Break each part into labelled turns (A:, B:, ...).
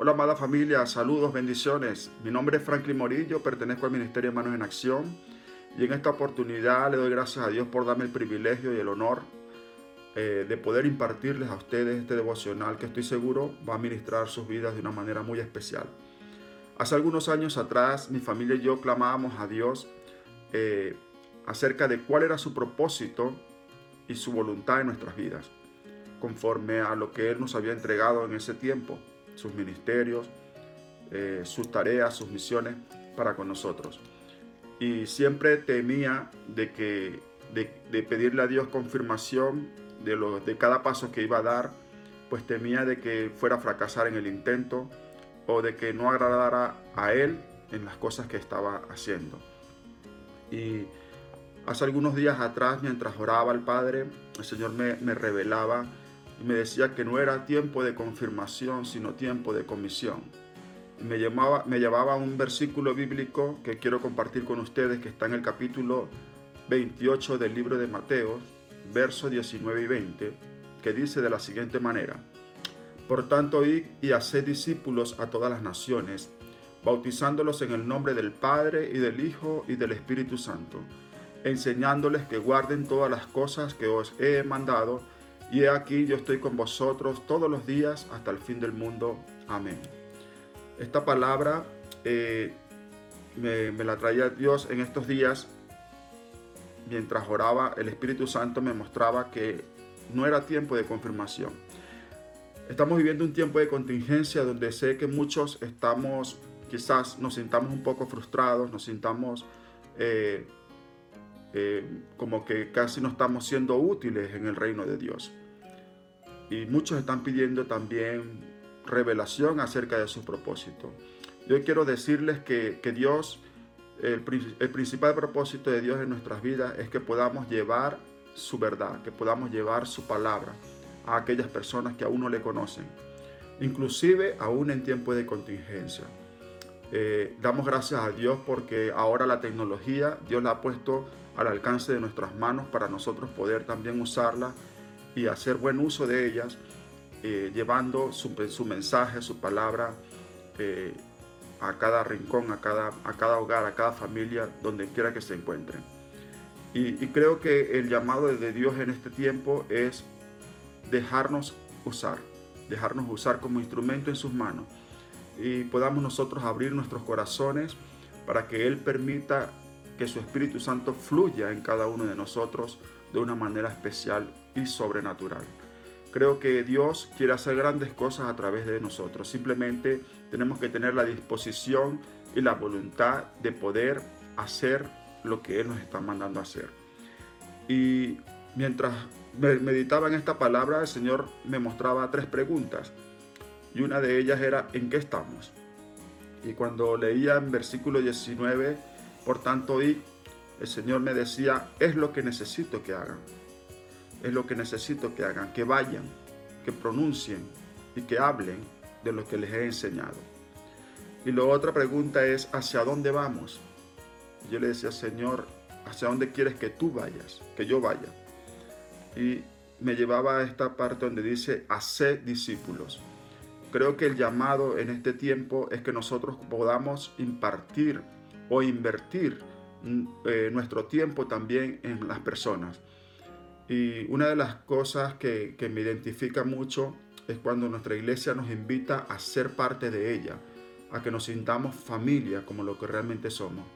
A: Hola amada familia, saludos, bendiciones. Mi nombre es Franklin Morillo, pertenezco al Ministerio Manos en Acción y en esta oportunidad le doy gracias a Dios por darme el privilegio y el honor eh, de poder impartirles a ustedes este devocional que estoy seguro va a ministrar sus vidas de una manera muy especial. Hace algunos años atrás mi familia y yo clamábamos a Dios eh, acerca de cuál era su propósito y su voluntad en nuestras vidas, conforme a lo que Él nos había entregado en ese tiempo sus ministerios, eh, sus tareas, sus misiones para con nosotros. Y siempre temía de, que, de, pedirle a Dios confirmación de, lo, de cada paso que iba a dar, pues temía de que fuera a fracasar en el intento o de que no agradara a Él en las cosas que estaba haciendo. Y hace algunos días atrás, mientras oraba al Padre, el Señor me, me revelaba y me decía que no era tiempo de confirmación, sino tiempo de comisión. me, llamaba, me llevaba un versículo bíblico que quiero compartir con ustedes, que está en el capítulo 28 del libro de Mateo, versos 19 y 20, que dice de la siguiente manera, Por tanto, id y haced discípulos a todas las naciones, bautizándolos en el nombre del Padre y del Hijo y del Espíritu Santo, enseñándoles que guarden todas las cosas que os he mandado, y he aquí yo estoy con vosotros todos los días hasta el fin del mundo. Amén. Esta palabra eh, me, la traía Dios en estos días. Mientras oraba, el Espíritu Santo me mostraba que no era tiempo de confirmación. Estamos viviendo un tiempo de contingencia donde sé que muchos estamos, quizás nos sintamos un poco frustrados, nos sintamos eh, eh, como que casi no estamos siendo útiles en el reino de Dios. Y muchos están pidiendo también revelación acerca de su propósito. Yo quiero decirles que, que Dios, el, el principal propósito de Dios en nuestras vidas es que podamos llevar su verdad, que podamos llevar su palabra a aquellas personas que aún no le conocen, inclusive aún en tiempo de contingencia. Eh, damos gracias a Dios porque ahora la tecnología Dios la ha puesto al alcance de nuestras manos para nosotros poder también usarla y hacer buen uso de ellas, eh, llevando su, mensaje, su palabra eh, a cada rincón, a cada, a cada hogar, a cada familia, donde quiera que se encuentren. Y, y creo que el llamado de Dios en este tiempo es dejarnos usar, dejarnos usar como instrumento en sus manos y podamos nosotros abrir nuestros corazones para que Él permita que su Espíritu Santo fluya en cada uno de nosotros de una manera especial y sobrenatural. Creo que Dios quiere hacer grandes cosas a través de nosotros. Simplemente tenemos que tener la disposición y la voluntad de poder hacer lo que Él nos está mandando a hacer. Y mientras meditaba en esta palabra, el Señor me mostraba tres preguntas. Y una de ellas era, ¿en qué estamos? Y cuando leía en versículo 19, por tanto, y el Señor me decía, es lo que necesito que hagan. Es lo que necesito que hagan, que vayan, que pronuncien y que hablen de lo que les he enseñado. Y la otra pregunta es, ¿hacia dónde vamos? Yo le decía, Señor, ¿hacia dónde quieres que tú vayas? Que yo vaya. Y me llevaba a esta parte donde dice, hacer discípulos. Creo que el llamado en este tiempo es que nosotros podamos impartir o invertir mm, eh, nuestro tiempo también en las personas. Y una de las cosas que, que me identifica mucho es cuando nuestra iglesia nos invita a ser parte de ella, a que nos sintamos familia como lo que realmente somos,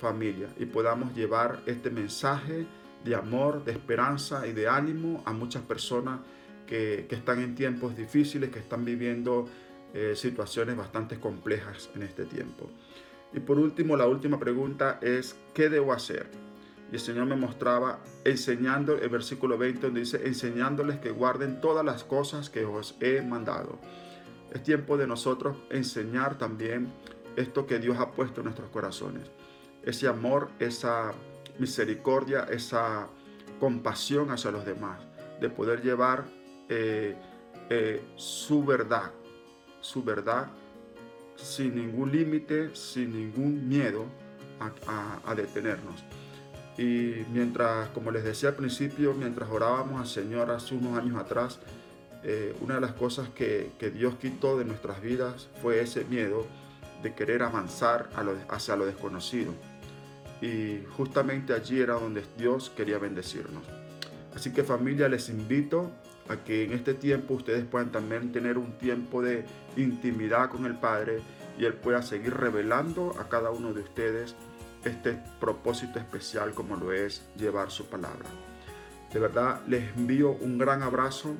A: familia, y podamos llevar este mensaje de amor, de esperanza y de ánimo a muchas personas que, están en tiempos difíciles, que están viviendo eh, situaciones bastante complejas en este tiempo. Y por último, la última pregunta es, ¿qué debo hacer? Y el Señor me mostraba enseñando el versículo 20 donde dice, enseñándoles que guarden todas las cosas que os he mandado. Es tiempo de nosotros enseñar también esto que Dios ha puesto en nuestros corazones. Ese amor, esa misericordia, esa compasión hacia los demás. De poder llevar eh, eh, su verdad, su verdad sin ningún límite, sin ningún miedo a, detenernos. Y mientras, como les decía al principio, mientras orábamos al Señor hace unos años atrás, eh, una de las cosas que, Dios quitó de nuestras vidas fue ese miedo de querer avanzar hacia lo desconocido. Y justamente allí era donde Dios quería bendecirnos. Así que familia, les invito que en este tiempo ustedes puedan también tener un tiempo de intimidad con el Padre y Él pueda seguir revelando a cada uno de ustedes este propósito especial como lo es llevar su palabra. De verdad les envío un gran abrazo,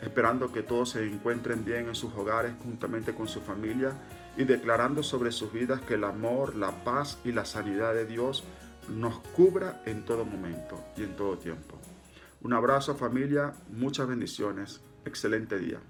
A: esperando que todos se encuentren bien en sus hogares juntamente con su familia y declarando sobre sus vidas que el amor, la paz y la sanidad de Dios nos cubra en todo momento y en todo tiempo. Un abrazo familia, muchas bendiciones, excelente día.